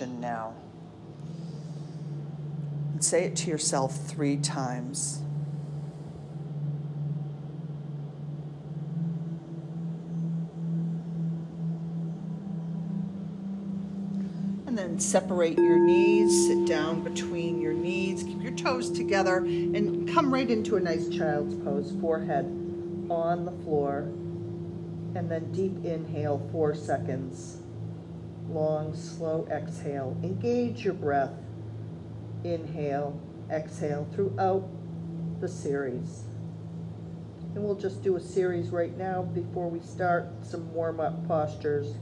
now. And say it to yourself three times. And then separate your knees, sit down between your knees, keep your toes together, and come right into a nice child's pose, forehead on the floor. And then deep inhale, four seconds long, slow exhale. Engage your breath. Inhale, exhale throughout the series. And we'll just do a series right now before we start some warm up postures.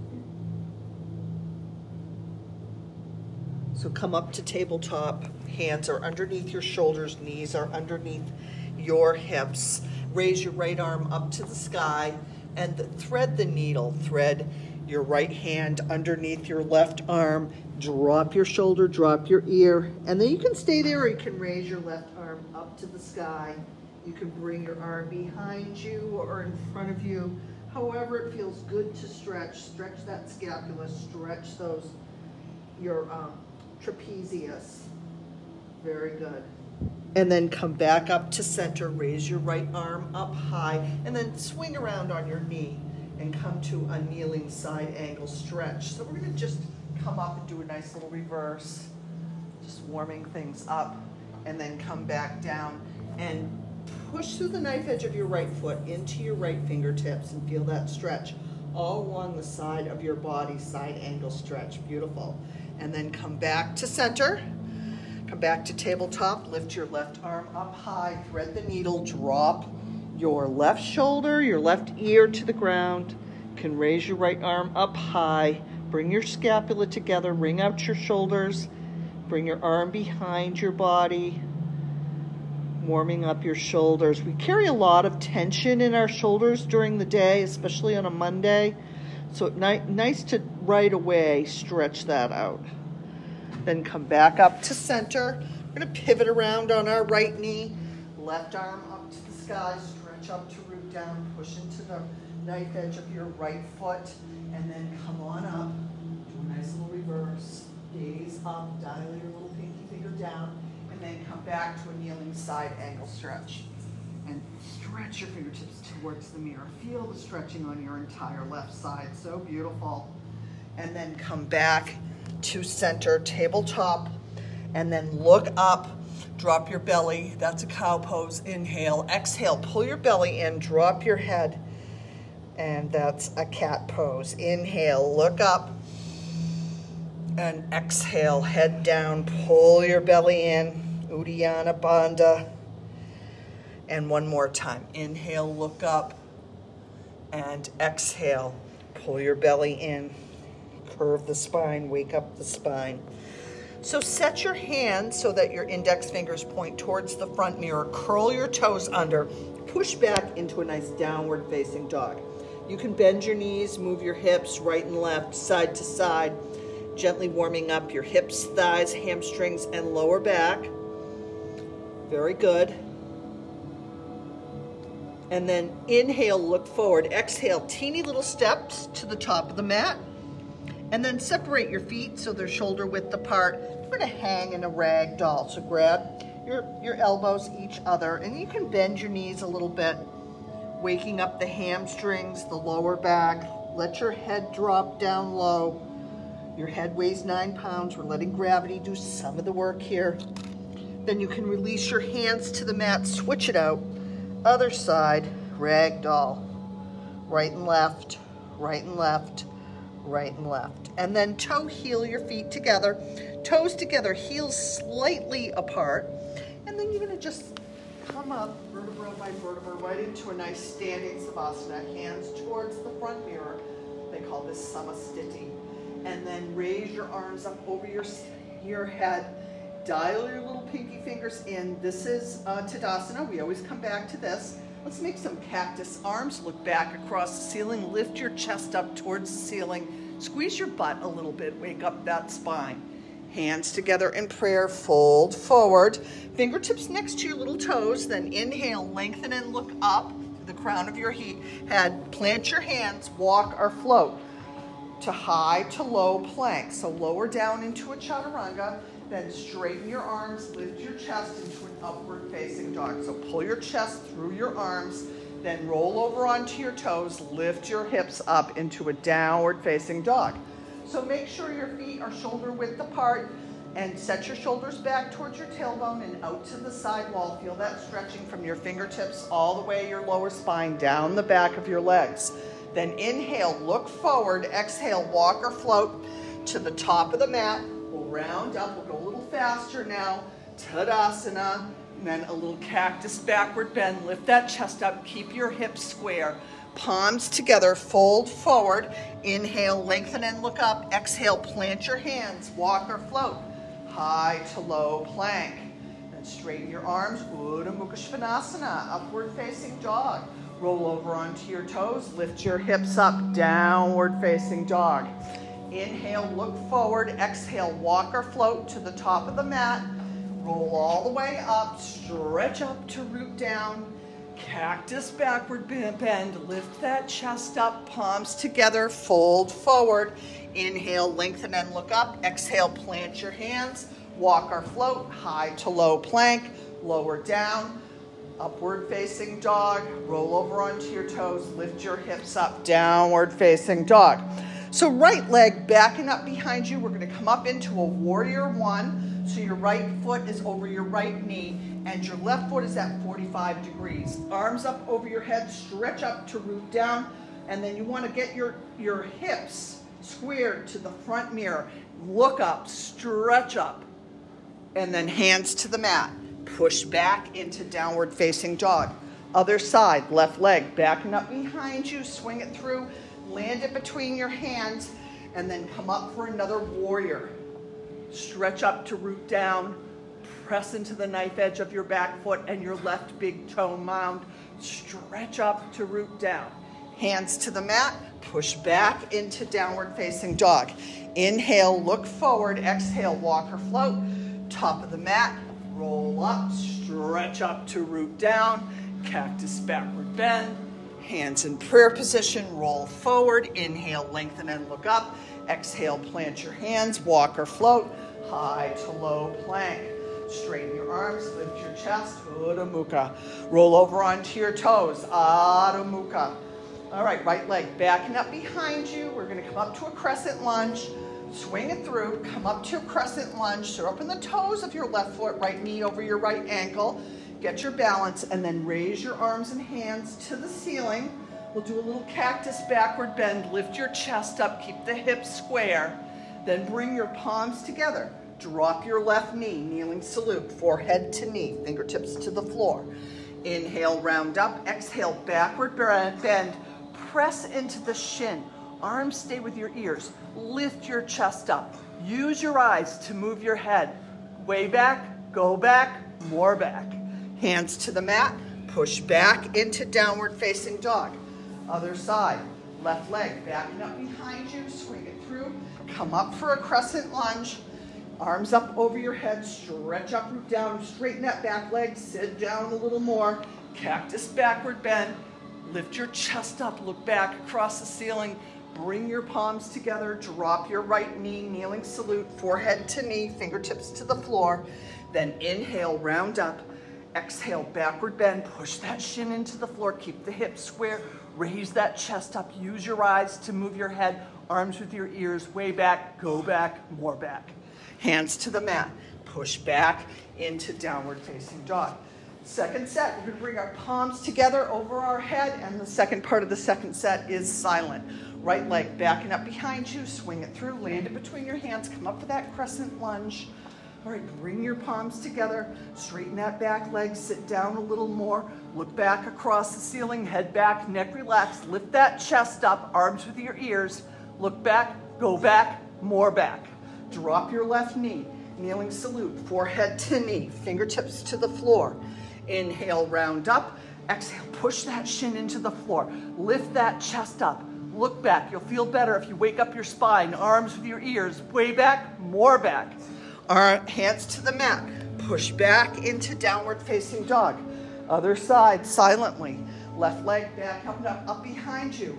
So come up to tabletop. Hands are underneath your shoulders, knees are underneath your hips. Raise your right arm up to the sky and thread the needle. Thread your right hand underneath your left arm, drop your shoulder, drop your ear, and then you can stay there or you can raise your left arm up to the sky. You can bring your arm behind you or in front of you. However it feels good to stretch. Stretch that scapula, stretch those, your um, trapezius. Very good. And then come back up to center, raise your right arm up high, and then swing around on your knee and come to a kneeling side angle stretch. So we're gonna just come up and do a nice little reverse, just warming things up, and then come back down and push through the knife edge of your right foot into your right fingertips and feel that stretch all along the side of your body, side angle stretch, beautiful. And then come back to center, come back to tabletop, lift your left arm up high, thread the needle, drop your left shoulder, your left ear to the ground. You can raise your right arm up high. Bring your scapula together. Ring out your shoulders. Bring your arm behind your body. Warming up your shoulders. We carry a lot of tension in our shoulders during the day, especially on a Monday. So ni nice to right away stretch that out. Then come back up to center. We're going to pivot around on our right knee. Left arm up to the sky up to root down, push into the knife edge of your right foot, and then come on up. Do a nice little reverse. Gaze up, dial your little pinky finger down, and then come back to a kneeling side angle stretch. And stretch your fingertips towards the mirror. Feel the stretching on your entire left side. So beautiful. And then come back to center, tabletop, and then look up Drop your belly. That's a cow pose. Inhale. Exhale. Pull your belly in. Drop your head. And that's a cat pose. Inhale. Look up. And exhale. Head down. Pull your belly in. Uddiyana Bandha. And one more time. Inhale. Look up. And exhale. Pull your belly in. Curve the spine. Wake up the spine. So set your hands so that your index fingers point towards the front mirror. Curl your toes under. Push back into a nice downward facing dog. You can bend your knees, move your hips right and left, side to side, gently warming up your hips, thighs, hamstrings, and lower back. Very good. And then inhale, look forward. Exhale, teeny little steps to the top of the mat. And then separate your feet so they're shoulder width apart. We're gonna hang in a rag doll. So grab your, your elbows each other and you can bend your knees a little bit, waking up the hamstrings, the lower back. Let your head drop down low. Your head weighs nine pounds. We're letting gravity do some of the work here. Then you can release your hands to the mat, switch it out. Other side, rag doll. Right and left, right and left right and left. And then toe heel your feet together, toes together, heels slightly apart. And then you're gonna just come up vertebra by vertebra right into a nice standing savasana, hands towards the front mirror. They call this samastiti. And then raise your arms up over your, your head. Dial your little pinky fingers in. This is uh, Tadasana. We always come back to this. Let's make some cactus arms. Look back across the ceiling. Lift your chest up towards the ceiling. Squeeze your butt a little bit. Wake up that spine. Hands together in prayer. Fold forward. Fingertips next to your little toes. Then inhale, lengthen and look up to the crown of your head. Plant your hands. Walk or float. to high to low plank. So lower down into a chaturanga, then straighten your arms, lift your chest into an upward facing dog. So pull your chest through your arms, then roll over onto your toes, lift your hips up into a downward facing dog. So make sure your feet are shoulder width apart and set your shoulders back towards your tailbone and out to the side wall. Feel that stretching from your fingertips all the way your lower spine down the back of your legs. Then inhale, look forward, exhale, walk or float to the top of the mat. We'll round up, we'll go faster now. Tadasana, and then a little cactus backward bend. Lift that chest up, keep your hips square. Palms together, fold forward. Inhale, lengthen and look up. Exhale, plant your hands, walk or float high to low plank. Then straighten your arms, Urdhva Mukha Svanasana, upward facing dog. Roll over onto your toes, lift your hips up, downward facing dog. Inhale, look forward. Exhale, walk or float to the top of the mat. Roll all the way up, stretch up to root down. Cactus backward bend, lift that chest up, palms together, fold forward. Inhale, lengthen and look up. Exhale, plant your hands. Walk or float, high to low plank, lower down, upward facing dog. Roll over onto your toes, lift your hips up, downward facing dog. So, right leg backing up behind you. We're going to come up into a warrior one. So, your right foot is over your right knee, and your left foot is at 45 degrees. Arms up over your head, stretch up to root down, and then you want to get your, your hips squared to the front mirror. Look up, stretch up, and then hands to the mat. Push back into downward facing dog. Other side, left leg backing up behind you, swing it through, land it between your hands, and then come up for another warrior. Stretch up to root down, press into the knife edge of your back foot and your left big toe mound. Stretch up to root down. Hands to the mat, push back into downward facing dog. Inhale, look forward. Exhale, walk or float. Top of the mat, roll up, stretch up to root down. Cactus backward bend. Hands in prayer position, roll forward. Inhale, lengthen and look up. Exhale, plant your hands, walk or float. High to low plank. Straighten your arms, lift your chest, Urdhva Mukha. Roll over onto your toes, Adho Mukha. All right, right leg backing up behind you. We're gonna come up to a crescent lunge. Swing it through, come up to a crescent lunge. So open the toes of your left foot, right knee over your right ankle. Get your balance and then raise your arms and hands to the ceiling. We'll do a little cactus backward bend. Lift your chest up, keep the hips square. Then bring your palms together. Drop your left knee, kneeling salute, forehead to knee, fingertips to the floor. Inhale, round up. Exhale, backward bend press into the shin. Arms stay with your ears. Lift your chest up. Use your eyes to move your head. Way back, go back, more back. Hands to the mat. Push back into downward facing dog. Other side. Left leg backing up behind you. Swing it through. Come up for a crescent lunge. Arms up over your head. Stretch up, root down. Straighten that back leg. Sit down a little more. Cactus backward bend. Lift your chest up, look back across the ceiling. Bring your palms together, drop your right knee, kneeling salute, forehead to knee, fingertips to the floor. Then inhale, round up. Exhale, backward bend, push that shin into the floor, keep the hips square, raise that chest up, use your eyes to move your head, arms with your ears, way back, go back, more back. Hands to the mat, push back into downward facing dog. Second set, we're to bring our palms together over our head, and the second part of the second set is silent. Right leg backing up behind you, swing it through, land it between your hands, come up for that crescent lunge. All right, bring your palms together, straighten that back leg, sit down a little more, look back across the ceiling, head back, neck relaxed, lift that chest up, arms with your ears, look back, go back, more back. Drop your left knee, kneeling salute, forehead to knee, fingertips to the floor. Inhale, round up. Exhale, push that shin into the floor. Lift that chest up. Look back. You'll feel better if you wake up your spine, arms with your ears, way back, more back. Our hands to the mat. Push back into downward facing dog. Other side, silently. Left leg back up and up, up behind you.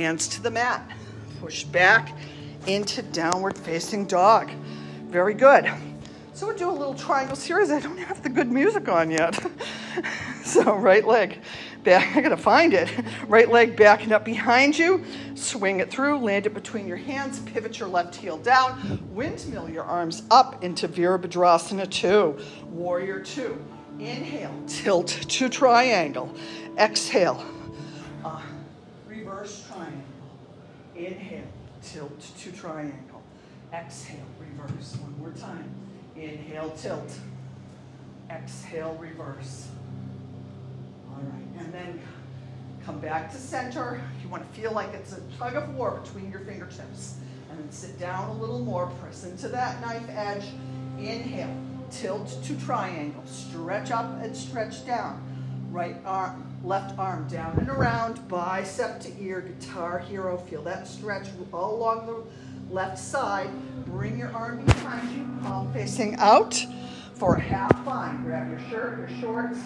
hands to the mat. Push back into downward facing dog. Very good. So we'll do a little triangle series. I don't have the good music on yet. so right leg back, I gotta find it. Right leg backing up behind you, swing it through, land it between your hands, pivot your left heel down, windmill your arms up into Virabhadrasana 2, Warrior 2. Inhale, tilt to triangle. Exhale, Inhale, tilt to triangle. Exhale, reverse. One more time. Inhale, tilt. Exhale, reverse. All right, and then come back to center. You want to feel like it's a tug of war between your fingertips. And then sit down a little more, press into that knife edge. Inhale, tilt to triangle. Stretch up and stretch down. Right arm, left arm down and around, bicep to ear, guitar hero. Feel that stretch all along the left side. Bring your arm behind you, palm facing out for a half bind. Grab your shirt, your shorts,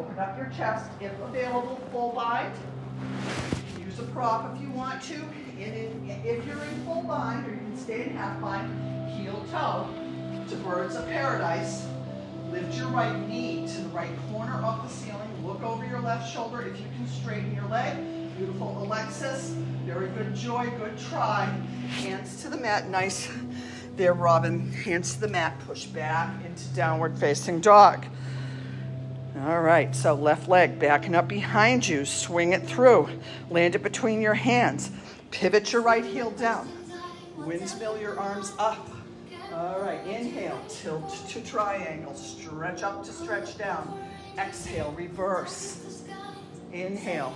Open up your chest, if available, full bind. Use a prop if you want to. In, if you're in full bind, or you can stay in half bind, heel toe to birds of paradise. Lift your right knee to the right corner of the ceiling. Look over your left shoulder if you can straighten your leg. Beautiful Alexis. Very good joy, good try. Hands to the mat, nice. There, Robin. Hands to the mat, push back into downward facing dog. All right, so left leg backing up behind you, swing it through, land it between your hands, pivot your right heel down, windmill your arms up. All right, inhale, tilt to triangle, stretch up to stretch down. Exhale, reverse. Inhale,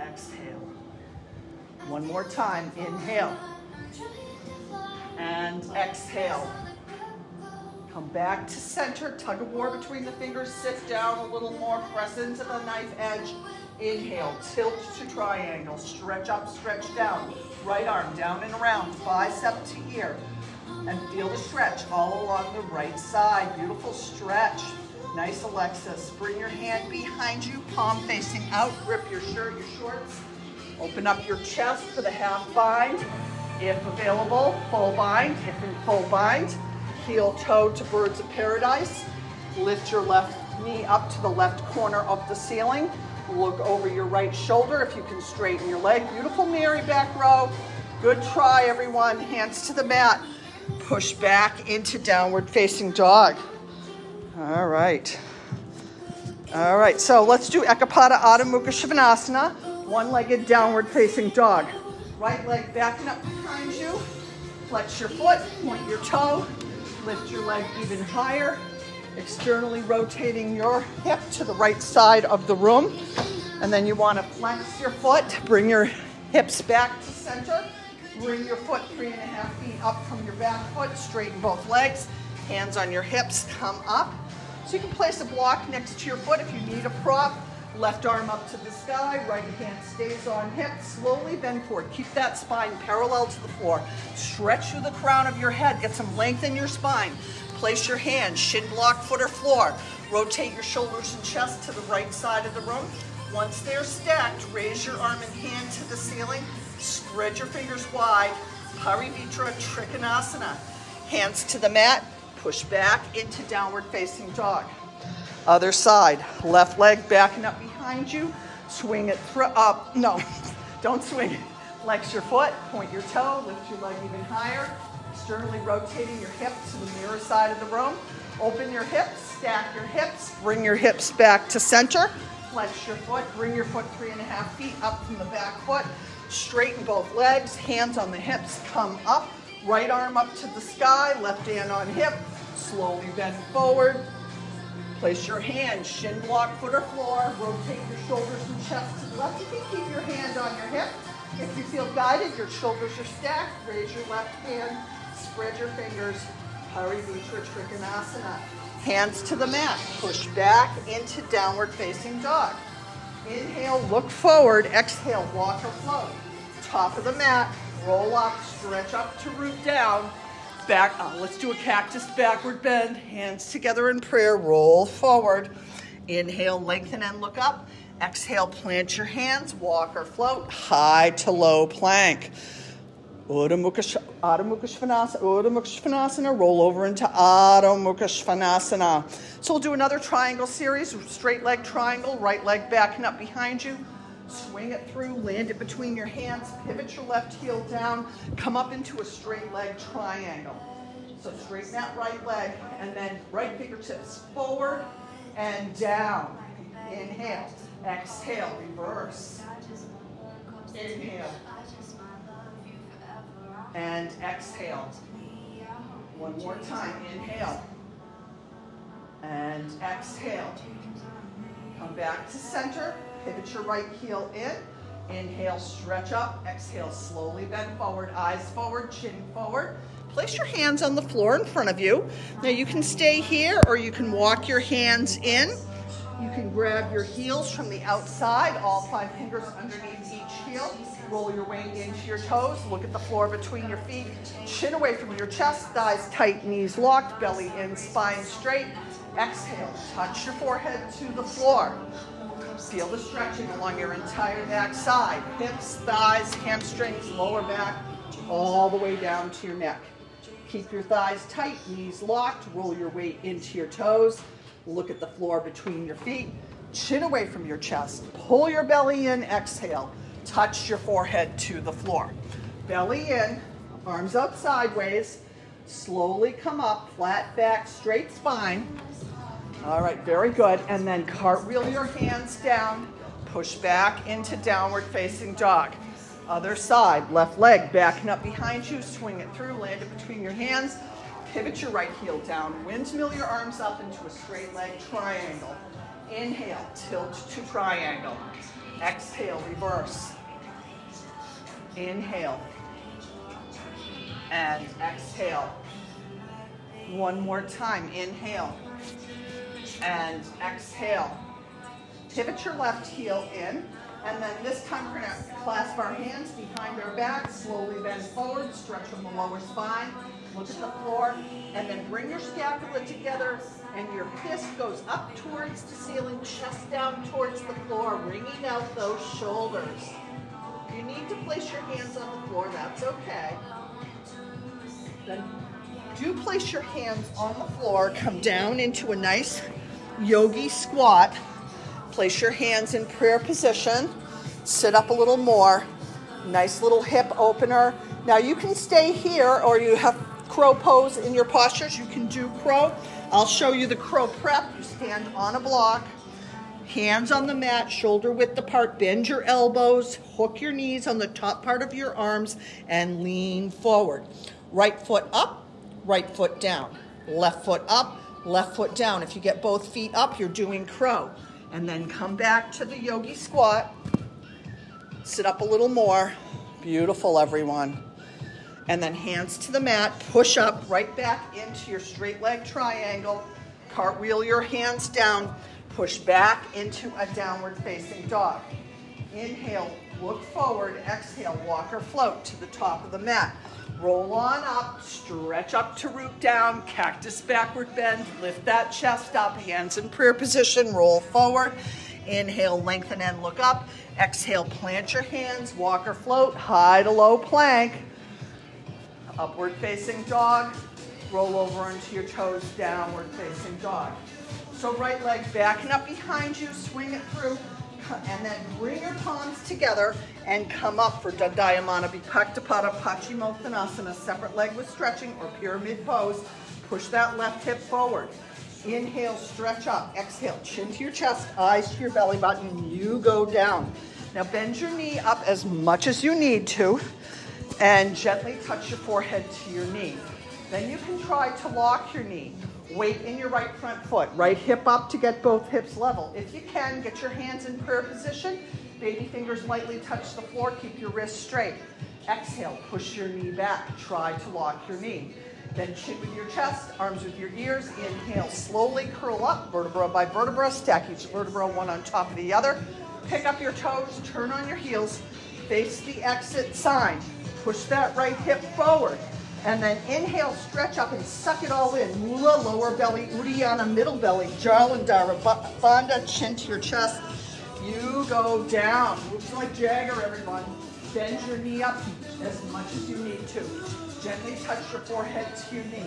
exhale. One more time, inhale, and exhale. Come back to center, tug of war between the fingers, sit down a little more, press into the knife edge. Inhale, tilt to triangle, stretch up, stretch down. Right arm down and around, bicep to ear. And feel the stretch all along the right side. Beautiful stretch. Nice, Alexis. Bring your hand behind you, palm facing out. Grip your shirt, your shorts. Open up your chest for the half bind. If available, full bind. If in full bind, heel toe to birds of paradise. Lift your left knee up to the left corner of the ceiling. Look over your right shoulder if you can straighten your leg. Beautiful Mary back row. Good try, everyone. Hands to the mat. Push back into downward facing dog. All right. All right, so let's do Ekapada Adho Mukha Svanasana, one-legged downward facing dog. Right leg backing up behind you. Flex your foot, point your toe, Lift your leg even higher, externally rotating your hip to the right side of the room. And then you want to flex your foot, bring your hips back to center. Bring your foot three and a half feet up from your back foot, straighten both legs, hands on your hips, come up. So you can place a block next to your foot if you need a prop. Left arm up to the sky, right hand stays on hip. Slowly bend forward. Keep that spine parallel to the floor. Stretch through the crown of your head. Get some length in your spine. Place your hands, shin block, foot or floor. Rotate your shoulders and chest to the right side of the room. Once they're stacked, raise your arm and hand to the ceiling. Spread your fingers wide. Parivitra Trikonasana. Hands to the mat. Push back into downward facing dog. Other side, left leg backing up behind you. Swing it up. No, don't swing it. Flex your foot, point your toe, lift your leg even higher. Externally rotating your hip to the mirror side of the room. Open your hips, stack your hips, bring your hips back to center. Flex your foot, bring your foot three and a half feet up from the back foot. Straighten both legs, hands on the hips, come up. Right arm up to the sky, left hand on hip. Slowly bend forward, Place your hand, shin block, foot or floor. Rotate your shoulders and chest to the left. You can keep your hand on your hip. If you feel guided, your shoulders are stacked. Raise your left hand, spread your fingers. Parivitra Trikonasana. Hands to the mat. Push back into downward facing dog. Inhale, look forward. Exhale, walk or float. Top of the mat, roll up, stretch up to root down. Back, uh, let's do a cactus backward bend. Hands together in prayer, roll forward. Inhale, lengthen and look up. Exhale, plant your hands, walk or float, high to low plank. Urdhva Mukha Svanasana, roll over into Adho Mukha Svanasana. So we'll do another triangle series, straight leg triangle, right leg backing up behind you. Swing it through, land it between your hands, pivot your left heel down, come up into a straight leg triangle. So straighten that right leg, and then right fingertips forward and down. Inhale. Exhale, reverse. Inhale. And exhale. One more time. Inhale. And exhale. Come back to center. Pivot your right heel in. Inhale, stretch up. Exhale, slowly bend forward. Eyes forward, chin forward. Place your hands on the floor in front of you. Now you can stay here or you can walk your hands in. You can grab your heels from the outside, all five fingers underneath each heel. Roll your weight into your toes. Look at the floor between your feet. Chin away from your chest, thighs tight, knees locked, belly in, spine straight. Exhale, touch your forehead to the floor. Feel the stretching along your entire back side. Hips, thighs, hamstrings, lower back, all the way down to your neck. Keep your thighs tight, knees locked. Roll your weight into your toes. Look at the floor between your feet. Chin away from your chest. Pull your belly in. Exhale. Touch your forehead to the floor. Belly in. Arms out sideways. Slowly come up. Flat back, straight spine. All right, very good. And then cartwheel your hands down. Push back into downward facing dog. Other side, left leg backing up behind you. Swing it through. Land it between your hands. Pivot your right heel down. Windmill your arms up into a straight leg triangle. Inhale, tilt to triangle. Exhale, reverse. Inhale. And exhale. One more time. Inhale. And exhale. Pivot your left heel in. And then this time we're going to clasp our hands behind our back, slowly bend forward, stretch from the lower spine, look at the floor, and then bring your scapula together and your fist goes up towards the ceiling, chest down towards the floor, wringing out those shoulders. If you need to place your hands on the floor, that's okay. Then do place your hands on the floor, come down into a nice yogi squat. Place your hands in prayer position. Sit up a little more. Nice little hip opener. Now you can stay here or you have crow pose in your postures. You can do crow. I'll show you the crow prep. You stand on a block, hands on the mat, shoulder width apart, bend your elbows, hook your knees on the top part of your arms, and lean forward. Right foot up, right foot down. Left foot up, left foot down. If you get both feet up, you're doing crow and then come back to the yogi squat. Sit up a little more. Beautiful, everyone. And then hands to the mat, push up right back into your straight leg triangle. Cartwheel your hands down, push back into a downward facing dog. Inhale, look forward, exhale, walk or float to the top of the mat. Roll on up, stretch up to root down, cactus backward bend, lift that chest up, hands in prayer position, roll forward. Inhale, lengthen and look up. Exhale, plant your hands, walk or float, high to low plank. Upward facing dog, roll over onto your toes, downward facing dog. So right leg back backing up behind you, swing it through, and then bring your palms together and come up for Dandayamana Vipaktapata Paschimottanasana, separate leg with stretching or pyramid pose. Push that left hip forward. Inhale, stretch up. Exhale, chin to your chest, eyes to your belly button. You go down. Now bend your knee up as much as you need to and gently touch your forehead to your knee. Then you can try to lock your knee. Weight in your right front foot. Right hip up to get both hips level. If you can, get your hands in prayer position. Baby fingers lightly touch the floor. Keep your wrists straight. Exhale, push your knee back. Try to lock your knee. Then chin with your chest, arms with your ears. Inhale, slowly curl up, vertebra by vertebra. Stack each vertebra one on top of the other. Pick up your toes, turn on your heels. Face the exit sign. Push that right hip forward. And then inhale, stretch up and suck it all in. Mula, lower belly, Uddiyana, middle belly, Jalandhara, Bandha, chin to your chest. You go down. Moves like Jagger, everyone. Bend your knee up as much as you need to. Gently touch your forehead to your knee.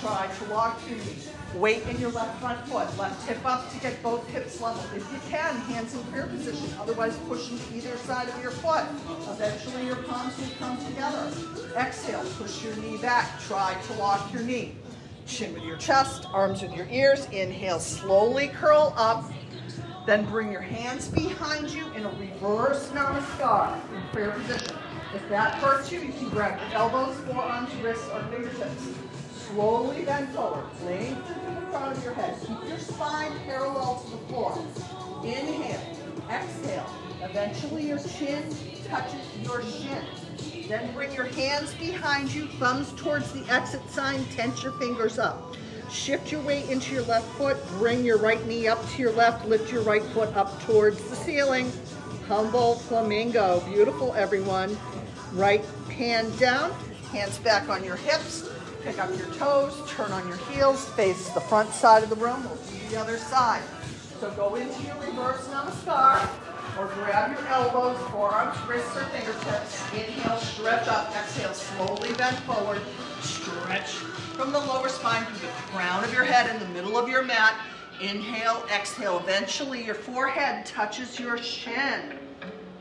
Try to lock your knee. Weight in your left front foot. Left hip up to get both hips level. If you can, hands in prayer position. Otherwise, pushing either side of your foot. Eventually, your palms will come together. Exhale, push your knee back. Try to lock your knee. Chin with your chest, arms with your ears. Inhale, slowly curl up. Then bring your hands behind you in a reverse namaskar in prayer position. If that hurts you, you can grab your elbows, forearms, wrists, or fingertips. Slowly bend forward, lengthen to the front of your head. Keep your spine parallel to the floor. Inhale, exhale. Eventually your chin touches your shin. Then bring your hands behind you, thumbs towards the exit sign, tense your fingers up. Shift your weight into your left foot, bring your right knee up to your left, lift your right foot up towards the ceiling. Humble flamingo, beautiful everyone. Right hand down, hands back on your hips, pick up your toes, turn on your heels, face the front side of the room, we'll do the other side. So go into your reverse namaskar, or grab your elbows, forearms, wrists, or fingertips. Inhale, stretch up. Exhale, slowly bend forward. Stretch from the lower spine to the crown of your head in the middle of your mat. Inhale, exhale. Eventually, your forehead touches your shin.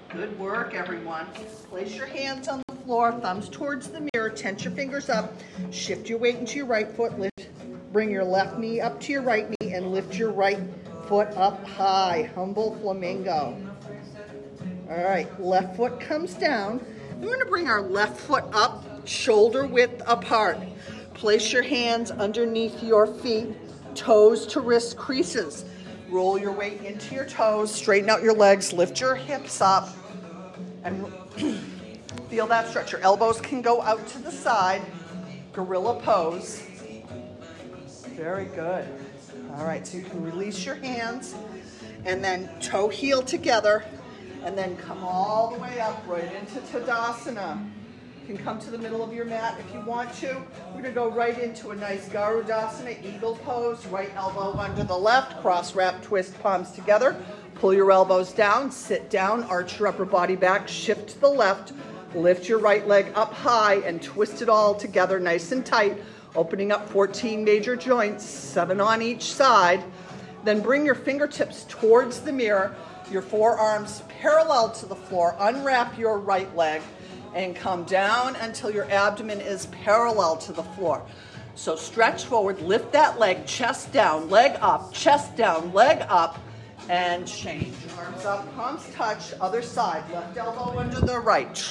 Good work, everyone. Place your hands on the floor, thumbs towards the mirror, tense your fingers up, shift your weight into your right foot, lift, bring your left knee up to your right knee, and lift your right foot up high. Humble flamingo. All right, left foot comes down. We're gonna bring our left foot up, shoulder width apart. Place your hands underneath your feet, toes to wrist creases. Roll your weight into your toes, straighten out your legs, lift your hips up, and feel that stretch. Your elbows can go out to the side, gorilla pose. Very good. All right, so you can release your hands and then toe heel together and then come all the way up right into Tadasana. You can come to the middle of your mat if you want to. We're gonna go right into a nice Garudasana, eagle pose, right elbow under the left, cross wrap, twist palms together. Pull your elbows down, sit down, arch your upper body back, shift to the left, lift your right leg up high and twist it all together nice and tight, opening up 14 major joints, seven on each side. Then bring your fingertips towards the mirror, your forearms parallel to the floor. Unwrap your right leg and come down until your abdomen is parallel to the floor. So stretch forward, lift that leg, chest down, leg up, chest down, leg up, and change. Arms up, palms touch, other side, left elbow under the right.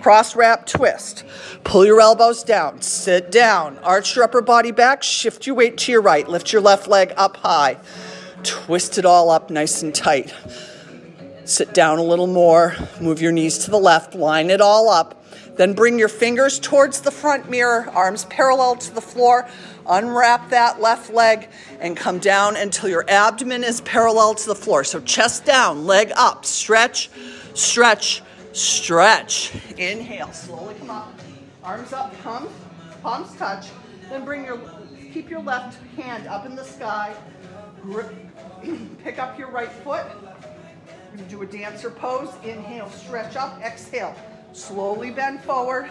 Cross wrap twist. Pull your elbows down, sit down, arch your upper body back, shift your weight to your right, lift your left leg up high. Twist it all up nice and tight. Sit down a little more, move your knees to the left, line it all up. Then bring your fingers towards the front mirror, arms parallel to the floor. Unwrap that left leg and come down until your abdomen is parallel to the floor. So chest down, leg up, stretch, stretch, stretch. Inhale, slowly come up. Arms up, palms, palms touch. Then bring your, keep your left hand up in the sky. Grip, pick up your right foot gonna do a dancer pose. Inhale, stretch up. Exhale, slowly bend forward.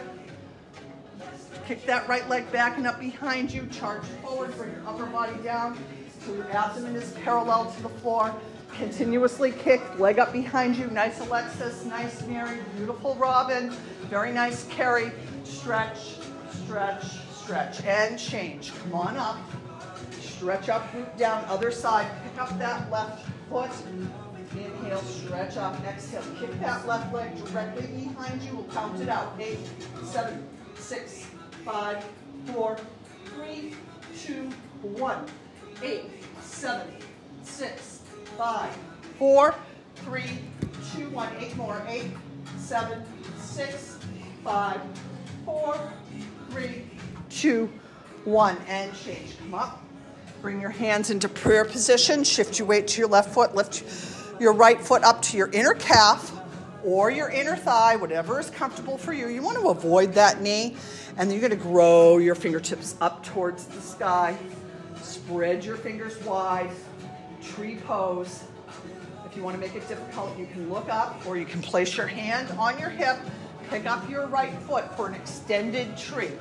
Kick that right leg back and up behind you. Charge forward, bring your upper body down so your abdomen is parallel to the floor. Continuously kick, leg up behind you. Nice Alexis, nice Mary, beautiful Robin. Very nice Carrie. Stretch, stretch, stretch, and change. Come on up. Stretch up, root down, other side. Pick up that left foot. Inhale, stretch up. Exhale, kick that left leg directly behind you. We'll count it out. Eight, seven, six, five, four, three, two, one. Eight, seven, six, five, four, three, two, one. Eight more. Eight, seven, six, five, four, three, two, one. And change. Come up. Bring your hands into prayer position. Shift your weight to your left foot. Lift your right foot up to your inner calf or your inner thigh, whatever is comfortable for you. You want to avoid that knee, and then you're going to grow your fingertips up towards the sky. Spread your fingers wide, tree pose. If you want to make it difficult, you can look up or you can place your hand on your hip, pick up your right foot for an extended tree.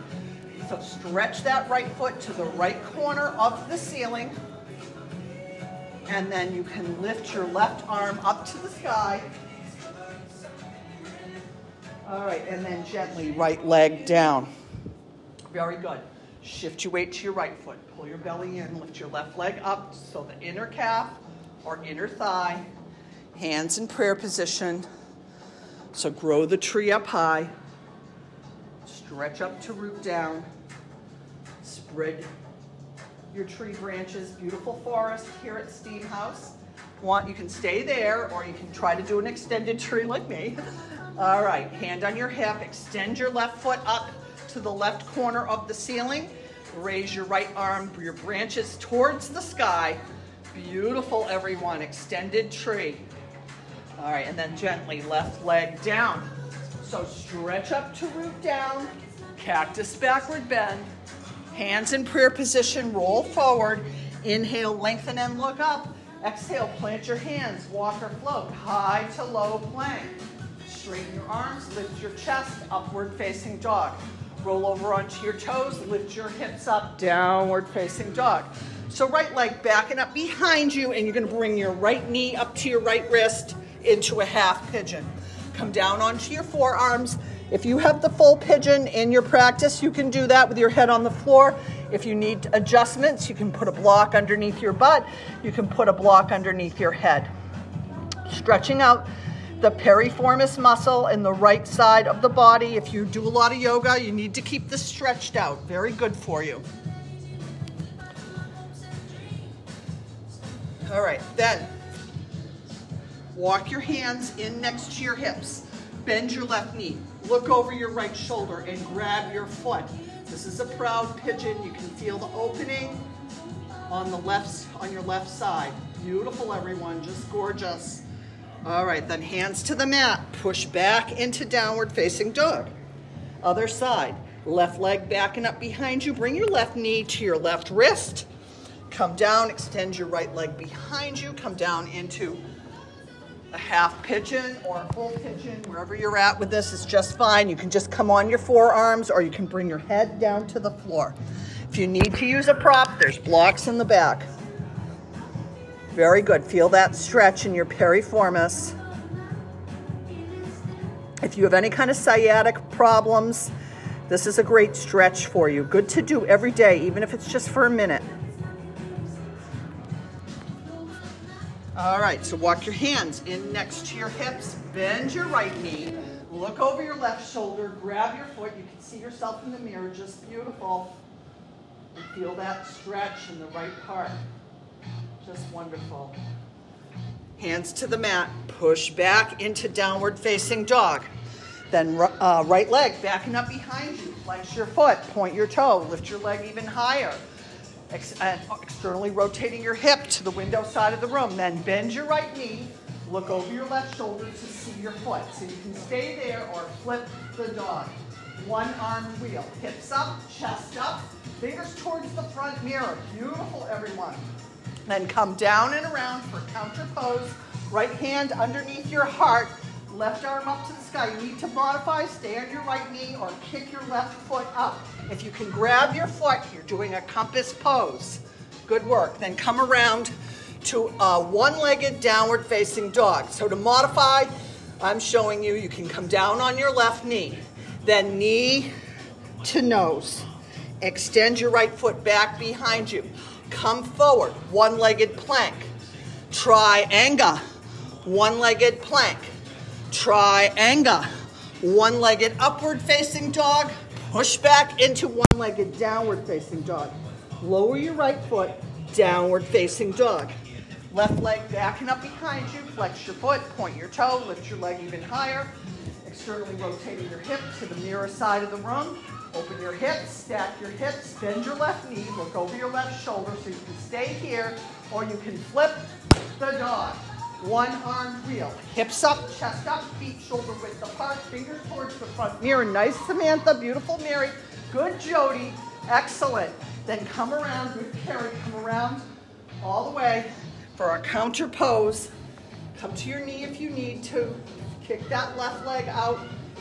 So stretch that right foot to the right corner of the ceiling. And then you can lift your left arm up to the sky. All right, and then gently right leg down. Very good. Shift your weight to your right foot. Pull your belly in, lift your left leg up so the inner calf or inner thigh, hands in prayer position. So grow the tree up high. Stretch up to root down. Spread your tree branches. Beautiful forest here at Steam House. Want you can stay there or you can try to do an extended tree like me. All right, hand on your hip, extend your left foot up to the left corner of the ceiling. Raise your right arm, your branches towards the sky. Beautiful, everyone. Extended tree. All right, and then gently left leg down. So stretch up to root down, cactus backward bend, hands in prayer position, roll forward. Inhale, lengthen and look up. Exhale, plant your hands, walk or float, high to low plank. Straighten your arms, lift your chest, upward facing dog. Roll over onto your toes, lift your hips up, downward facing dog. So right leg backing up behind you, and you're gonna bring your right knee up to your right wrist into a half pigeon. Come down onto your forearms. If you have the full pigeon in your practice, you can do that with your head on the floor. If you need adjustments, you can put a block underneath your butt. You can put a block underneath your head. Stretching out the piriformis muscle in the right side of the body. If you do a lot of yoga, you need to keep this stretched out. Very good for you. All right, then walk your hands in next to your hips. Bend your left knee. Look over your right shoulder and grab your foot. This is a proud pigeon. You can feel the opening on the left on your left side. Beautiful, everyone. Just gorgeous. All right, then hands to the mat. Push back into downward facing dog. Other side. Left leg backing up behind you. Bring your left knee to your left wrist. Come down, extend your right leg behind you. Come down into a half pigeon or a full pigeon. Wherever you're at with this is just fine. You can just come on your forearms or you can bring your head down to the floor. If you need to use a prop, there's blocks in the back. Very good. Feel that stretch in your piriformis. If you have any kind of sciatic problems, this is a great stretch for you. Good to do every day, even if it's just for a minute. All right, so walk your hands in next to your hips, bend your right knee, look over your left shoulder, grab your foot. You can see yourself in the mirror, just beautiful. And feel that stretch in the right part. Just wonderful. Hands to the mat. Push back into downward facing dog. Then uh, right leg backing up behind you. Flex your foot. Point your toe. Lift your leg even higher. Ex- uh, externally rotating your hip to the window side of the room. Then bend your right knee. Look over your left shoulder to see your foot. So you can stay there or flip the dog. One arm wheel. Hips up, chest up, fingers towards the front mirror. Beautiful, everyone. Then come down and around for counter pose. Right hand underneath your heart, left arm up to the sky. You need to modify, stay on your right knee or kick your left foot up. If you can grab your foot, you're doing a compass pose. Good work. Then come around to a one-legged downward facing dog. So to modify, I'm showing you, you can come down on your left knee, then knee to nose. Extend your right foot back behind you. Come forward, one legged plank. Triangle, one legged plank. Triangle, one legged upward facing dog. Push back into one legged downward facing dog. Lower your right foot, downward facing dog. Left leg backing up behind you. Flex your foot, point your toe, lift your leg even higher. Externally rotating your hip to the mirror side of the room. Open your hips, stack your hips, bend your left knee, look over your left shoulder so you can stay here, or you can flip the dog. One arm wheel. Hips up, chest up, feet shoulder width apart, fingers towards the front mirror. Nice Samantha, beautiful Mary. Good Jody, excellent. Then come around, good Carrie, come around all the way for our counter pose. Come to your knee if you need to. Kick that left leg out.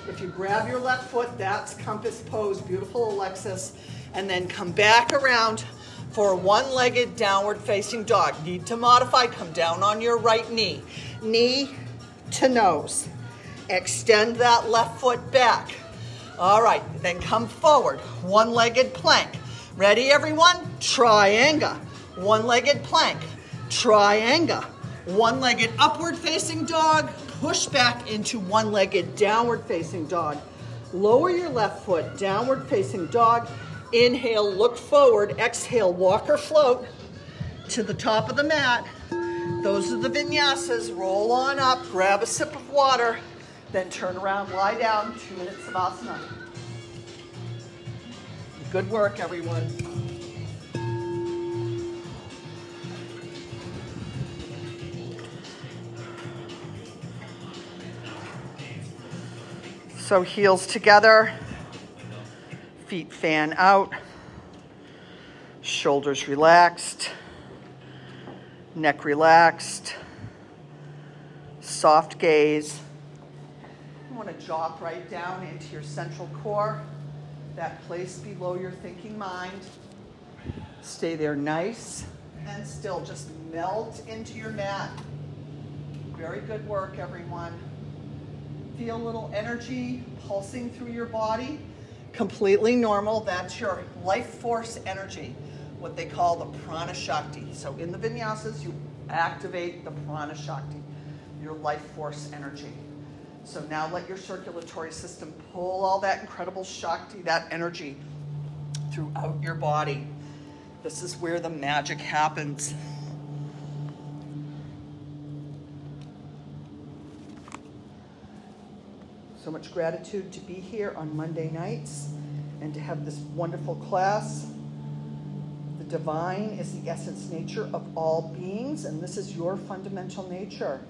If you grab your left foot, that's compass pose. Beautiful, Alexis. And then come back around for a one-legged downward facing dog. Need to modify, come down on your right knee. Knee to nose. Extend that left foot back. All right, then come forward. One-legged plank. Ready, everyone? Triangle. One-legged plank. Triangle. One-legged upward facing dog. Push back into one-legged downward facing dog. Lower your left foot, downward facing dog. Inhale, look forward. Exhale, walk or float to the top of the mat. Those are the vinyasas. Roll on up, grab a sip of water, then turn around, lie down, two minutes of asana. Good work, everyone. So heels together, feet fan out, shoulders relaxed, neck relaxed, soft gaze. You want to drop right down into your central core, that place below your thinking mind. Stay there nice and still. Just melt into your mat. Very good work, everyone. Feel a little energy pulsing through your body. Completely normal. That's your life force energy, what they call the prana shakti. So in the vinyasas, you activate the prana shakti, your life force energy. So now let your circulatory system pull all that incredible shakti, that energy throughout your body. This is where the magic happens. So much gratitude to be here on Monday nights and to have this wonderful class. The divine is the essence nature of all beings, and this is your fundamental nature.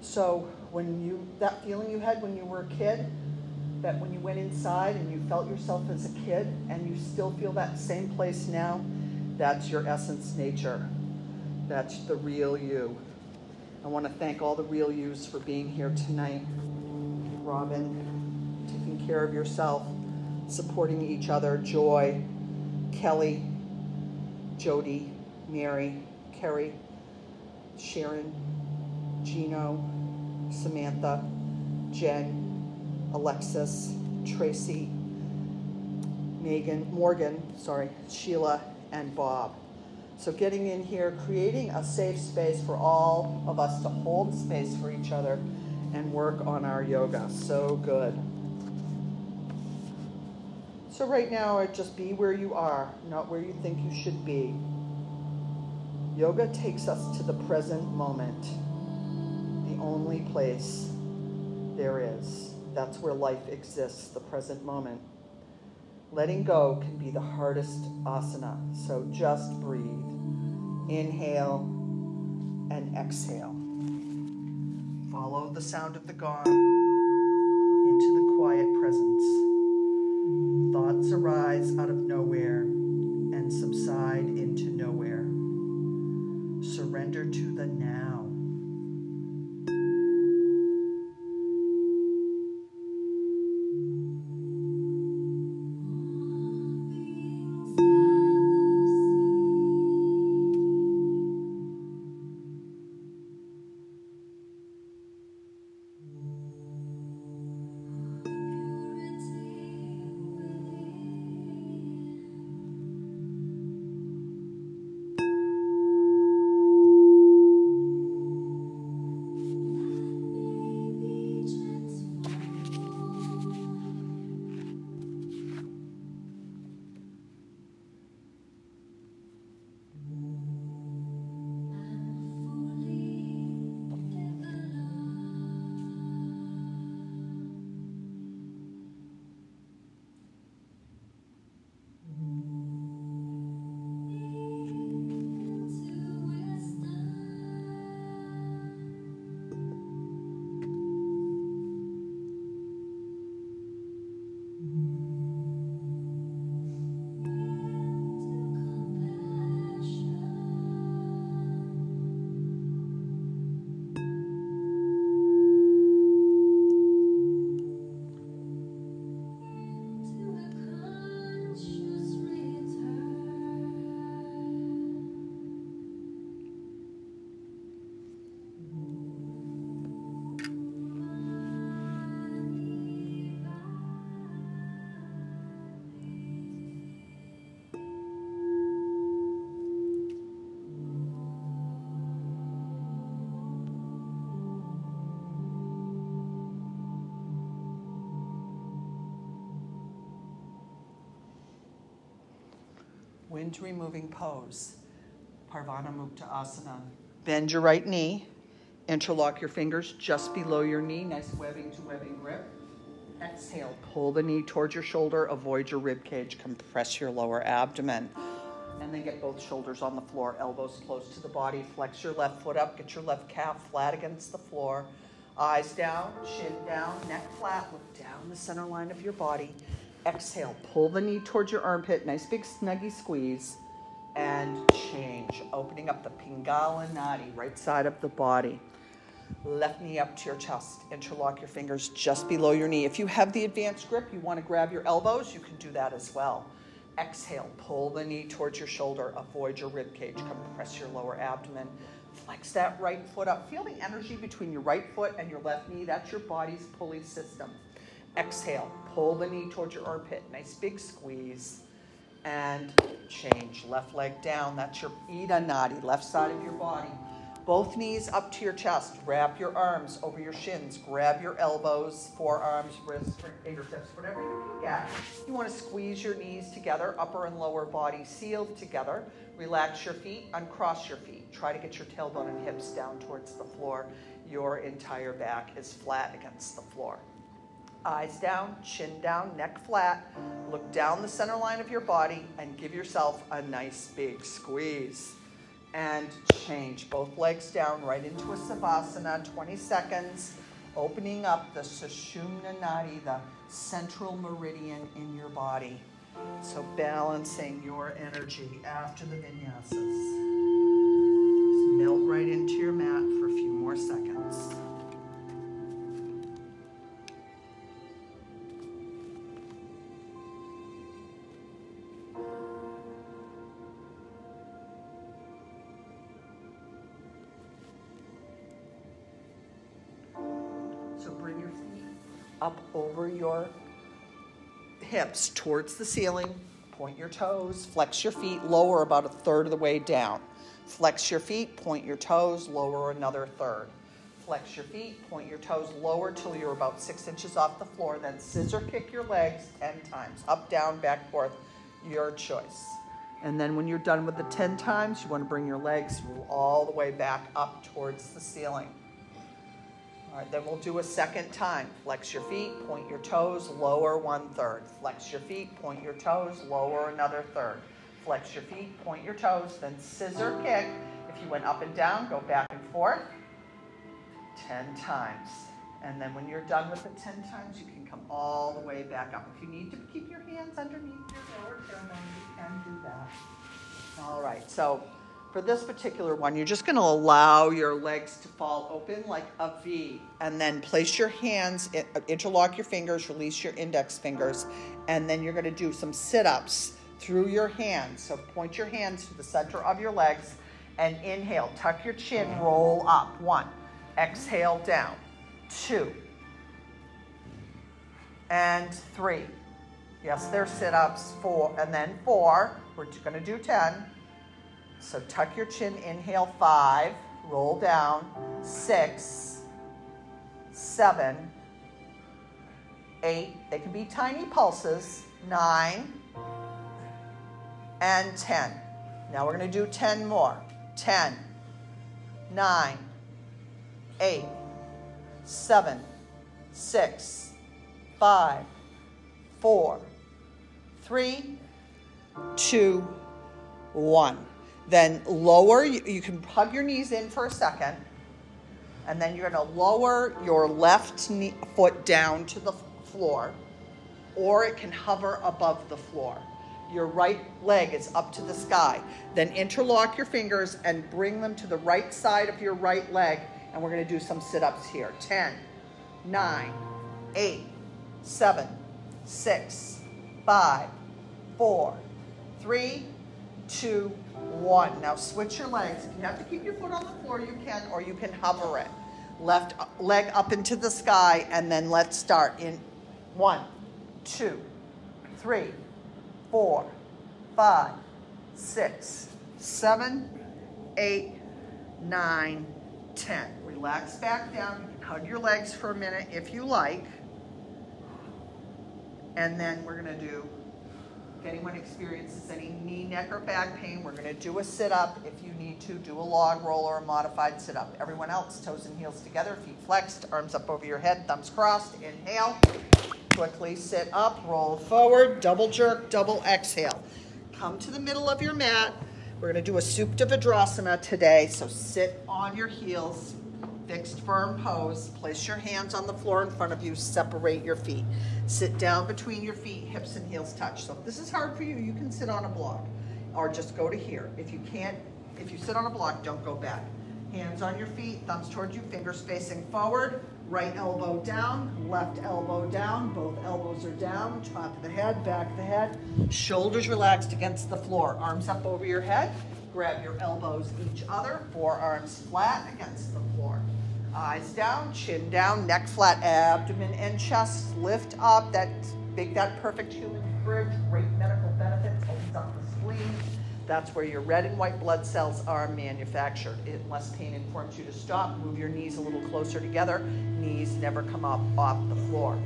So when you that feeling you had when you were a kid, that when you went inside and you felt yourself as a kid and you still feel that same place now, that's your essence nature. That's the real you. I want to thank all the real yous for being here tonight. Robin, taking care of yourself, supporting each other, Joy, Kelly, Jody, Mary, Kerry, Sharon, Gino, Samantha, Jen, Alexis, Tracy, Megan, Morgan, sorry, Sheila, and Bob. So getting in here, creating a safe space for all of us to hold space for each other and work on our yoga. So good. So right now, just be where you are, not where you think you should be. Yoga takes us to the present moment, the only place there is. That's where life exists, the present moment. Letting go can be the hardest asana, so just breathe. Inhale and exhale. Follow the sound of the gong Wind removing pose. Parivartana Mukta Asana. Bend your right knee. Interlock your fingers just below your knee. Nice webbing to webbing grip. Exhale, pull the knee towards your shoulder, avoid your rib cage, compress your lower abdomen. And then get both shoulders on the floor, elbows close to the body. Flex your left foot up, get your left calf flat against the floor. Eyes down, chin down, neck flat. Look down the center line of your body. Exhale, pull the knee towards your armpit, nice big snuggy squeeze. And change, opening up the Pingala Nadi, right side of the body. Left knee up to your chest. Interlock your fingers just below your knee. If you have the advanced grip, you want to grab your elbows, you can do that as well. Exhale, pull the knee towards your shoulder. Avoid your rib cage. Compress your lower abdomen. Flex that right foot up. Feel the energy between your right foot and your left knee. That's your body's pulley system. Exhale, pull the knee towards your armpit. Nice big squeeze. And change. Left leg down. That's your Ida Nadi, left side of your body. Both knees up to your chest. Wrap your arms over your shins. Grab your elbows, forearms, wrists, fingertips, whatever you can get. You want to squeeze your knees together, upper and lower body sealed together. Relax your feet, uncross your feet. Try to get your tailbone and hips down towards the floor. Your entire back is flat against the floor. Eyes down, chin down, neck flat. Look down the center line of your body and give yourself a nice big squeeze and change. Both legs down right into a Savasana, 20 seconds, opening up the Sushumna Nadi, the central meridian in your body. So balancing your energy after the vinyasas. Just melt right into your mat for a few more seconds. Your hips towards the ceiling. Point your toes, flex your feet, lower about a third of the way down. Flex your feet, point your toes, lower another third. Flex your feet, point your toes lower till you're about six inches off the floor. Then scissor kick your legs 10 times. Up, down, back, forth, your choice. And then when you're done with the 10 times, you want to bring your legs all the way back up towards the ceiling. All right, then we'll do a second time. Flex your feet, point your toes, lower one third. Flex your feet, point your toes, lower another third. Flex your feet, point your toes, then scissor kick. If you went up and down, go back and forth 10 times. And then when you're done with the 10 times, you can come all the way back up. If you need to keep your hands underneath your lower tailbone, you can do that. All right, so for this particular one, you're just going to allow your legs to fall open like a V. And then place your hands, interlock your fingers, release your index fingers. And then you're going to do some sit ups through your hands. So point your hands to the center of your legs and inhale. Tuck your chin, roll up. One. Exhale down. Two. And three. Yes, they're sit ups. Four. And then four. We're just going to do 10 so tuck your chin, inhale five, roll down, six, seven, eight, they can be tiny pulses, nine, and 10. Now we're going to do 10 more. 10, 9, 8, 7, 6, 5, 4, 3, 2, 1. Then lower, you can hug your knees in for a second. And then you're going to lower your left knee, foot down to the floor, or it can hover above the floor. Your right leg is up to the sky. Then interlock your fingers and bring them to the right side of your right leg. And we're going to do some sit ups here 10, 9, 8, 7, 6, 5, 4, 3, 2, one. Now switch your legs. If you have to keep your foot on the floor, you can, or you can hover it. Left leg up into the sky, and then let's start in one, two, three, four, five, six, seven, eight, nine, ten. Relax back down. Hug your legs for a minute if you like. And then we're going to do If anyone experiences any knee, neck, or back pain, we're gonna do a sit-up. If you need to, do a log roll or a modified sit-up. Everyone else, toes and heels together, feet flexed, arms up over your head, thumbs crossed. Inhale. Quickly sit up, roll forward, double jerk, double exhale. Come to the middle of your mat. We're gonna do a Supta Vajrasana today, so sit on your heels, fixed firm pose. Place your hands on the floor in front of you, separate your feet. Sit down between your feet, hips and heels touch. So if this is hard for you, you can sit on a block or just go to here. If you can't, if you sit on a block, don't go back. Hands on your feet, thumbs towards you, fingers facing forward, right elbow down, left elbow down, both elbows are down, top of the head, back of the head, shoulders relaxed against the floor, arms up over your head, grab your elbows each other, forearms flat against the floor. Eyes down, chin down, neck flat, abdomen and chest lift up, that big, that perfect human bridge, great medical benefits, opens up the that's where your red and white blood cells are manufactured. Unless pain informs you to stop, move your knees a little closer together. Knees never come up off the floor.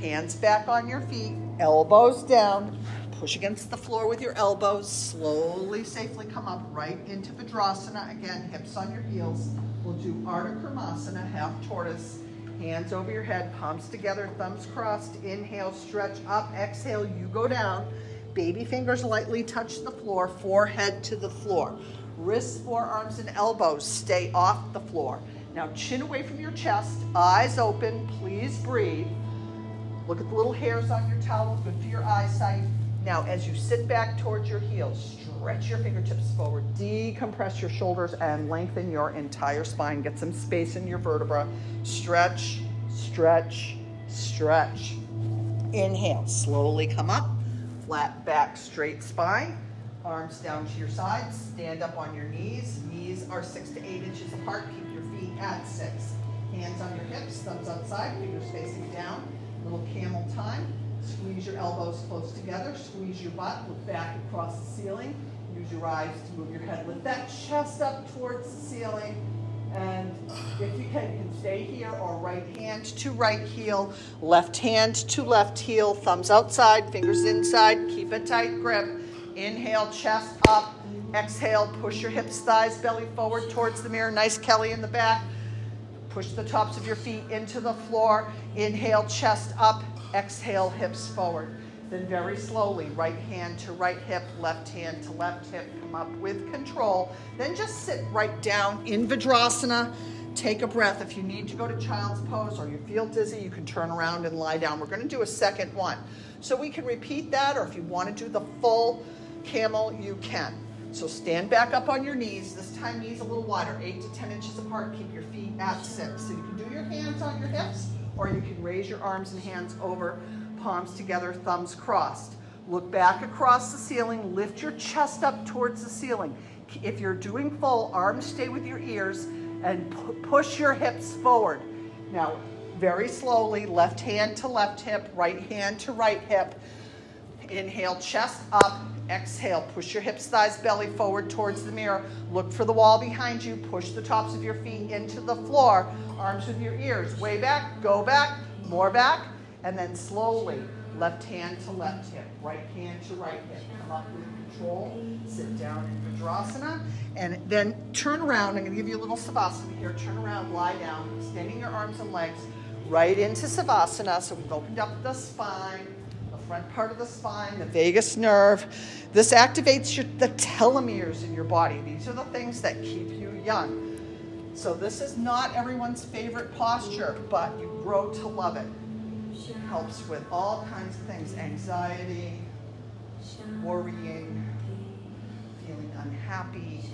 Hands back on your feet, elbows down. Push against the floor with your elbows. Slowly, safely come up right into Vajrasana. Again, hips on your heels. We'll do Ardha Kurmasana, half tortoise. Hands over your head, palms together, thumbs crossed. Inhale, stretch up. Exhale, you go down. Baby fingers lightly touch the floor, forehead to the floor. Wrists, forearms, and elbows stay off the floor. Now chin away from your chest, eyes open, please breathe. Look at the little hairs on your towel, good for your eyesight. Now as you sit back towards your heels, stretch your fingertips forward, decompress your shoulders and lengthen your entire spine. Get some space in your vertebra. Stretch, stretch, stretch. Inhale, slowly come up flat back, straight spine. Arms down to your sides. Stand up on your knees. Knees are six to eight inches apart. Keep your feet at six. Hands on your hips, thumbs outside, fingers facing down. Little camel time. Squeeze your elbows close together. Squeeze your butt. Look back across the ceiling. Use your eyes to move your head. Lift that chest up towards the ceiling. And if you can, you can stay here or right hand to right heel, left hand to left heel, thumbs outside, fingers inside, keep a tight grip. Inhale, chest up. Exhale, push your hips, thighs, belly forward towards the mirror. Nice Kelly in the back. Push the tops of your feet into the floor. Inhale, chest up. Exhale, hips forward. Then very slowly, right hand to right hip, left hand to left hip, come up with control. Then just sit right down in Vajrasana. Take a breath. If you need to go to child's pose or you feel dizzy, you can turn around and lie down. We're going to do a second one. So we can repeat that, or if you want to do the full camel, you can. So stand back up on your knees. This time knees a little wider, 8 to 10 inches apart. Keep your feet at 6. So you can do your hands on your hips, or you can raise your arms and hands over palms together, thumbs crossed. Look back across the ceiling, lift your chest up towards the ceiling. If you're doing full, arms stay with your ears and push your hips forward. Now, very slowly, left hand to left hip, right hand to right hip. Inhale, chest up. Exhale, push your hips, thighs, belly forward towards the mirror. Look for the wall behind you. Push the tops of your feet into the floor. Arms with your ears. Way back, go back, more back and then slowly left hand to left hip, right hand to right hip. Come up with control, sit down in Vajrasana, and then turn around. I'm going to give you a little Savasana here. Turn around, lie down, extending your arms and legs right into Savasana. So we've opened up the spine, the front part of the spine, the vagus nerve. This activates your, the telomeres in your body. These are the things that keep you young. So this is not everyone's favorite posture, but you grow to love it helps with all kinds of things anxiety, worrying, feeling unhappy.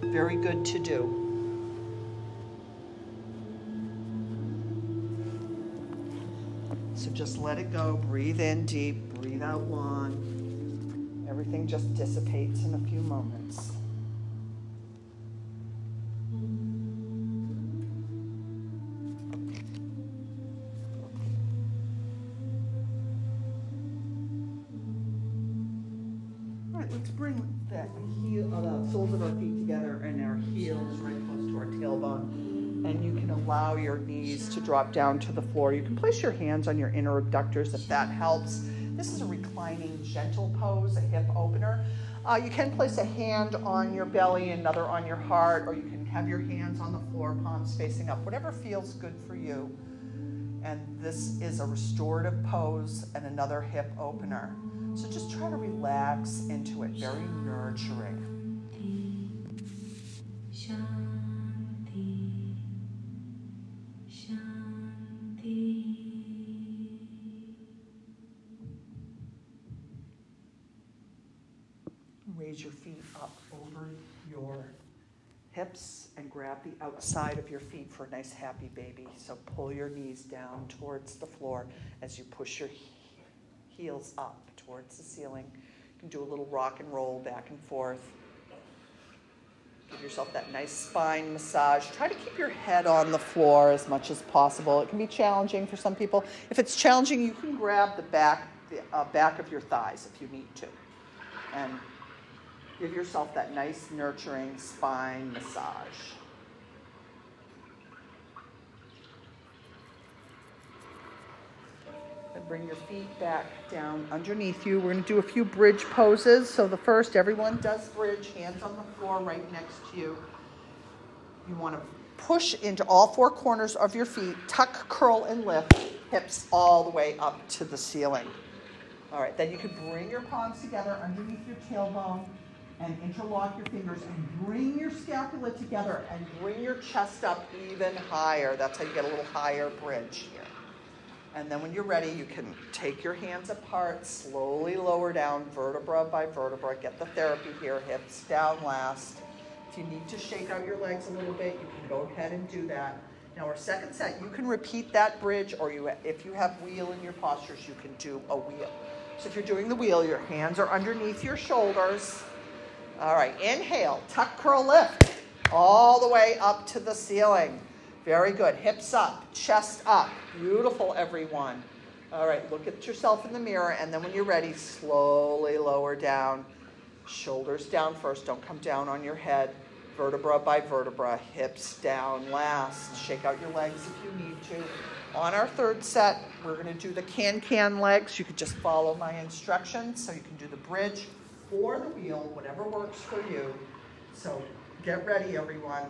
Very good to do. So just let it go. Breathe in deep, breathe out long. Everything just dissipates in a few moments. Your knees to drop down to the floor. You can place your hands on your inner abductors if that helps. This is a reclining, gentle pose, a hip opener. Uh, you can place a hand on your belly, another on your heart, or you can have your hands on the floor, palms facing up, whatever feels good for you. And this is a restorative pose and another hip opener. So just try to relax into it, very nurturing. Over your hips and grab the outside of your feet for a nice happy baby. So pull your knees down towards the floor as you push your heels up towards the ceiling. You can do a little rock and roll back and forth. Give yourself that nice spine massage. Try to keep your head on the floor as much as possible. It can be challenging for some people. If it's challenging, you can grab the back, the uh, back of your thighs if you need to. And give yourself that nice nurturing spine massage. And bring your feet back down underneath you. We're going to do a few bridge poses. So the first, everyone does bridge, hands on the floor right next to you. You want to push into all four corners of your feet, tuck, curl, and lift, hips all the way up to the ceiling. All right, then you can bring your palms together underneath your tailbone and interlock your fingers and bring your scapula together and bring your chest up even higher. That's how you get a little higher bridge here. And then when you're ready, you can take your hands apart, slowly lower down vertebra by vertebra. Get the therapy here, hips down last. If you need to shake out your legs a little bit, you can go ahead and do that. Now our second set, you can repeat that bridge, or you, if you have wheel in your postures, you can do a wheel. So if you're doing the wheel, your hands are underneath your shoulders. All right, inhale, tuck, curl, lift, all the way up to the ceiling. Very good. Hips up, chest up. Beautiful, everyone. All right, look at yourself in the mirror, and then when you're ready, slowly lower down. Shoulders down first. Don't come down on your head. Vertebra by vertebra. Hips down last. Shake out your legs if you need to. On our third set, we're going to do the can-can legs. You could just follow my instructions. So you can do the bridge or the wheel, whatever works for you. So get ready, everyone.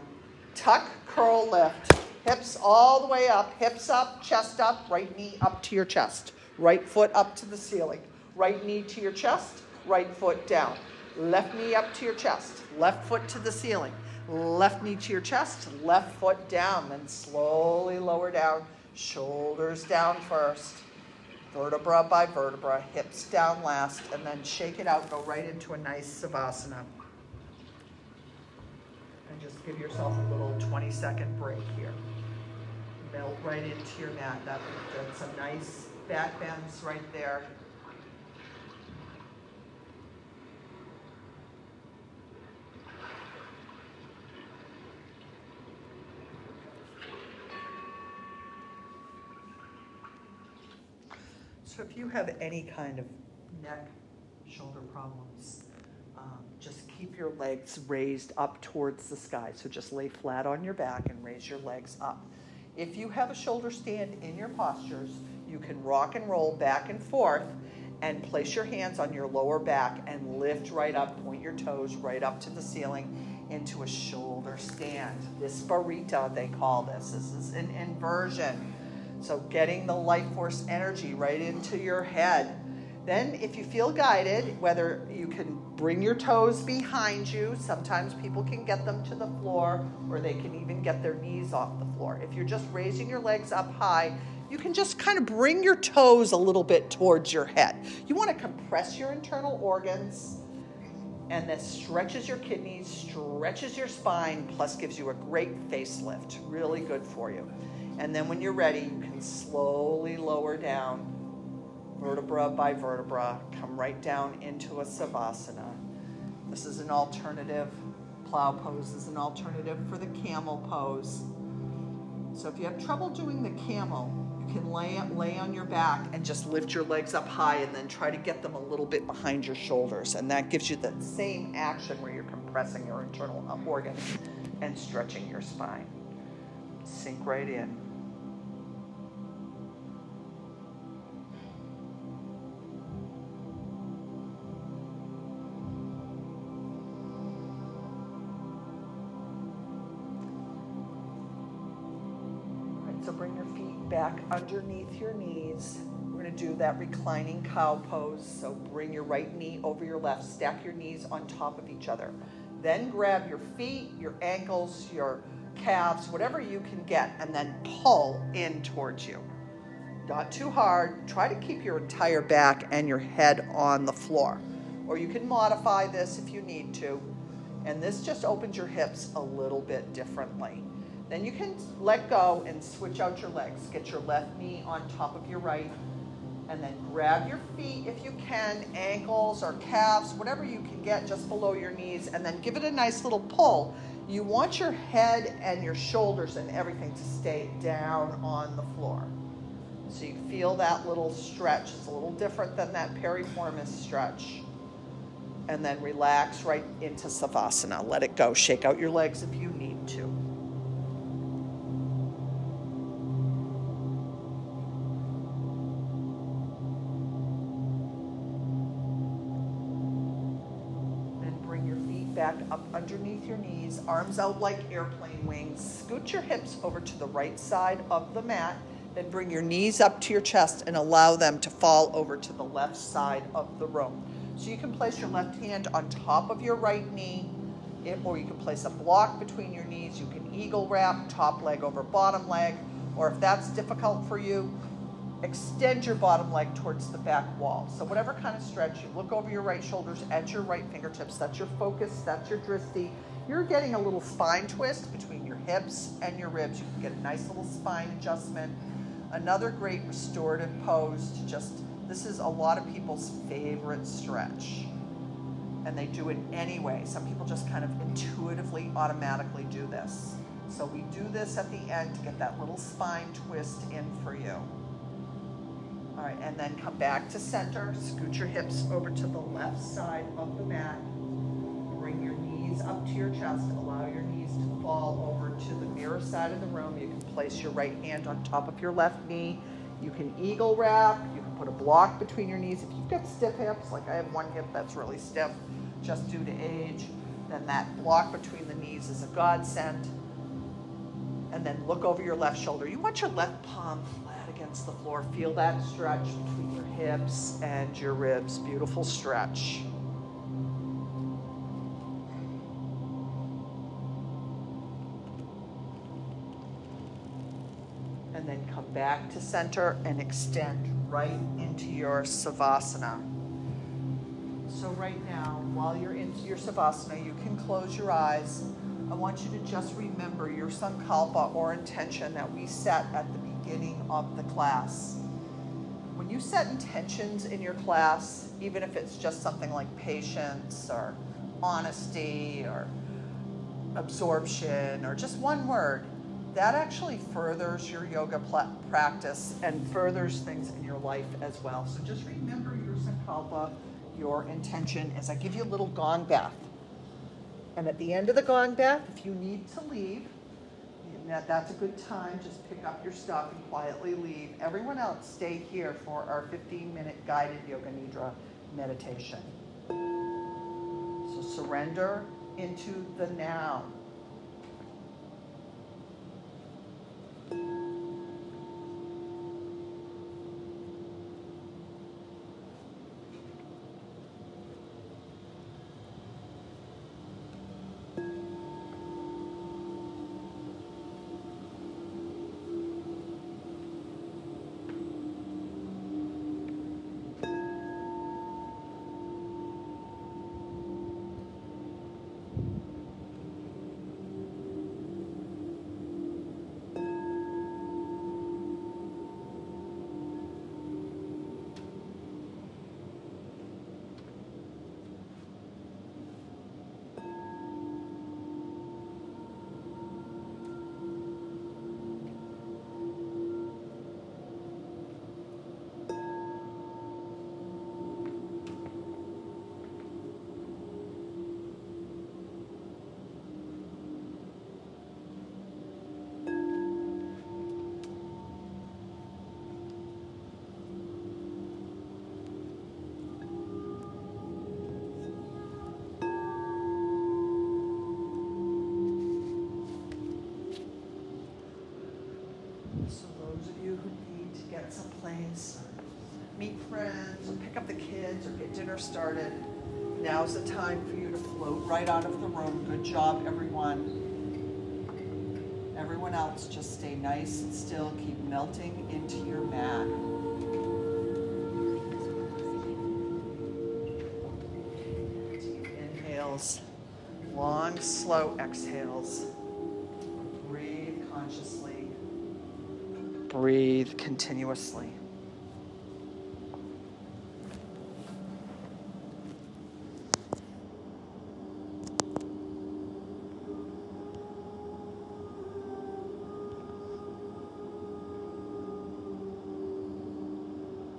Tuck, curl, lift. Hips all the way up, hips up, chest up, right knee up to your chest. Right foot up to the ceiling. Right knee to your chest, right foot down. Left knee up to your chest, left foot to the ceiling. Left knee to your chest, left foot down. Then slowly lower down, shoulders down first. Vertebra by vertebra, hips down last, and then shake it out. Go right into a nice Savasana. And just give yourself a little 20 second break here melt right into your mat. That get some nice back bends right there. So if you have any kind of neck, shoulder problems, um, just keep your legs raised up towards the sky. So just lay flat on your back and raise your legs up. If you have a shoulder stand in your postures, you can rock and roll back and forth and place your hands on your lower back and lift right up, point your toes right up to the ceiling into a shoulder stand. Viparita, they call this. This is an inversion. So getting the life force energy right into your head then, if you feel guided, whether you can bring your toes behind you, sometimes people can get them to the floor, or they can even get their knees off the floor. If you're just raising your legs up high, you can just kind of bring your toes a little bit towards your head. You want to compress your internal organs, and this stretches your kidneys, stretches your spine, plus gives you a great facelift. Really good for you. And then when you're ready, you can slowly lower down vertebra by vertebra, come right down into a savasana. This is an alternative. Plow pose is an alternative for the camel pose. So if you have trouble doing the camel, you can lay, lay on your back and just lift your legs up high and then try to get them a little bit behind your shoulders. And that gives you the same action where you're compressing your internal organs and stretching your spine. Sink right in. Underneath your knees. We're going to do that reclining cow pose. So bring your right knee over your left, stack your knees on top of each other. Then grab your feet, your ankles, your calves, whatever you can get, and then pull in towards you. Not too hard. Try to keep your entire back and your head on the floor. Or you can modify this if you need to. And this just opens your hips a little bit differently. Then you can let go and switch out your legs. Get your left knee on top of your right, and then grab your feet if you can, ankles or calves, whatever you can get just below your knees, and then give it a nice little pull. You want your head and your shoulders and everything to stay down on the floor. So you feel that little stretch. It's a little different than that piriformis stretch. And then relax right into Savasana. Let it go. Shake out your legs if you your knees, arms out like airplane wings. Scoot your hips over to the right side of the mat, then bring your knees up to your chest and allow them to fall over to the left side of the room. So you can place your left hand on top of your right knee, or you can place a block between your knees. You can eagle wrap, top leg over bottom leg, or if that's difficult for you, extend your bottom leg towards the back wall. So whatever kind of stretch, you look over your right shoulders at your right fingertips. That's your focus, that's your drishti. You're getting a little spine twist between your hips and your ribs. You can get a nice little spine adjustment. Another great restorative pose to just, this is a lot of people's favorite stretch. And they do it anyway. Some people just kind of intuitively, automatically do this. So we do this at the end to get that little spine twist in for you. All right, and then come back to center. Scoot your hips over to the left side of the mat. Knees up to your chest. Allow your knees to fall over to the mirror side of the room. You can place your right hand on top of your left knee. You can eagle wrap. You can put a block between your knees. If you've got stiff hips, like I have one hip that's really stiff just due to age, then that block between the knees is a godsend. And then look over your left shoulder. You want your left palm flat against the floor. Feel that stretch between your hips and your ribs. Beautiful stretch. Back to center and extend right into your Savasana. So right now, while you're into your Savasana, you can close your eyes. I want you to just remember your Sankalpa or intention that we set at the beginning of the class. When you set intentions in your class, even if it's just something like patience or honesty or absorption or just one word, that actually furthers your yoga practice and furthers things in your life as well. So just remember your sankalpa, your intention, as I give you a little gong bath. And at the end of the gong bath, if you need to leave, that, that's a good time. Just pick up your stuff and quietly leave. Everyone else stay here for our 15 minute guided Yoga Nidra meditation. So surrender into the now. Up the kids, or get dinner started. Now's the time for you to float right out of the room. Good job, everyone. Everyone else, just stay nice and still. Keep melting into your mat. Inhales, long, slow exhales. Breathe consciously. Breathe continuously.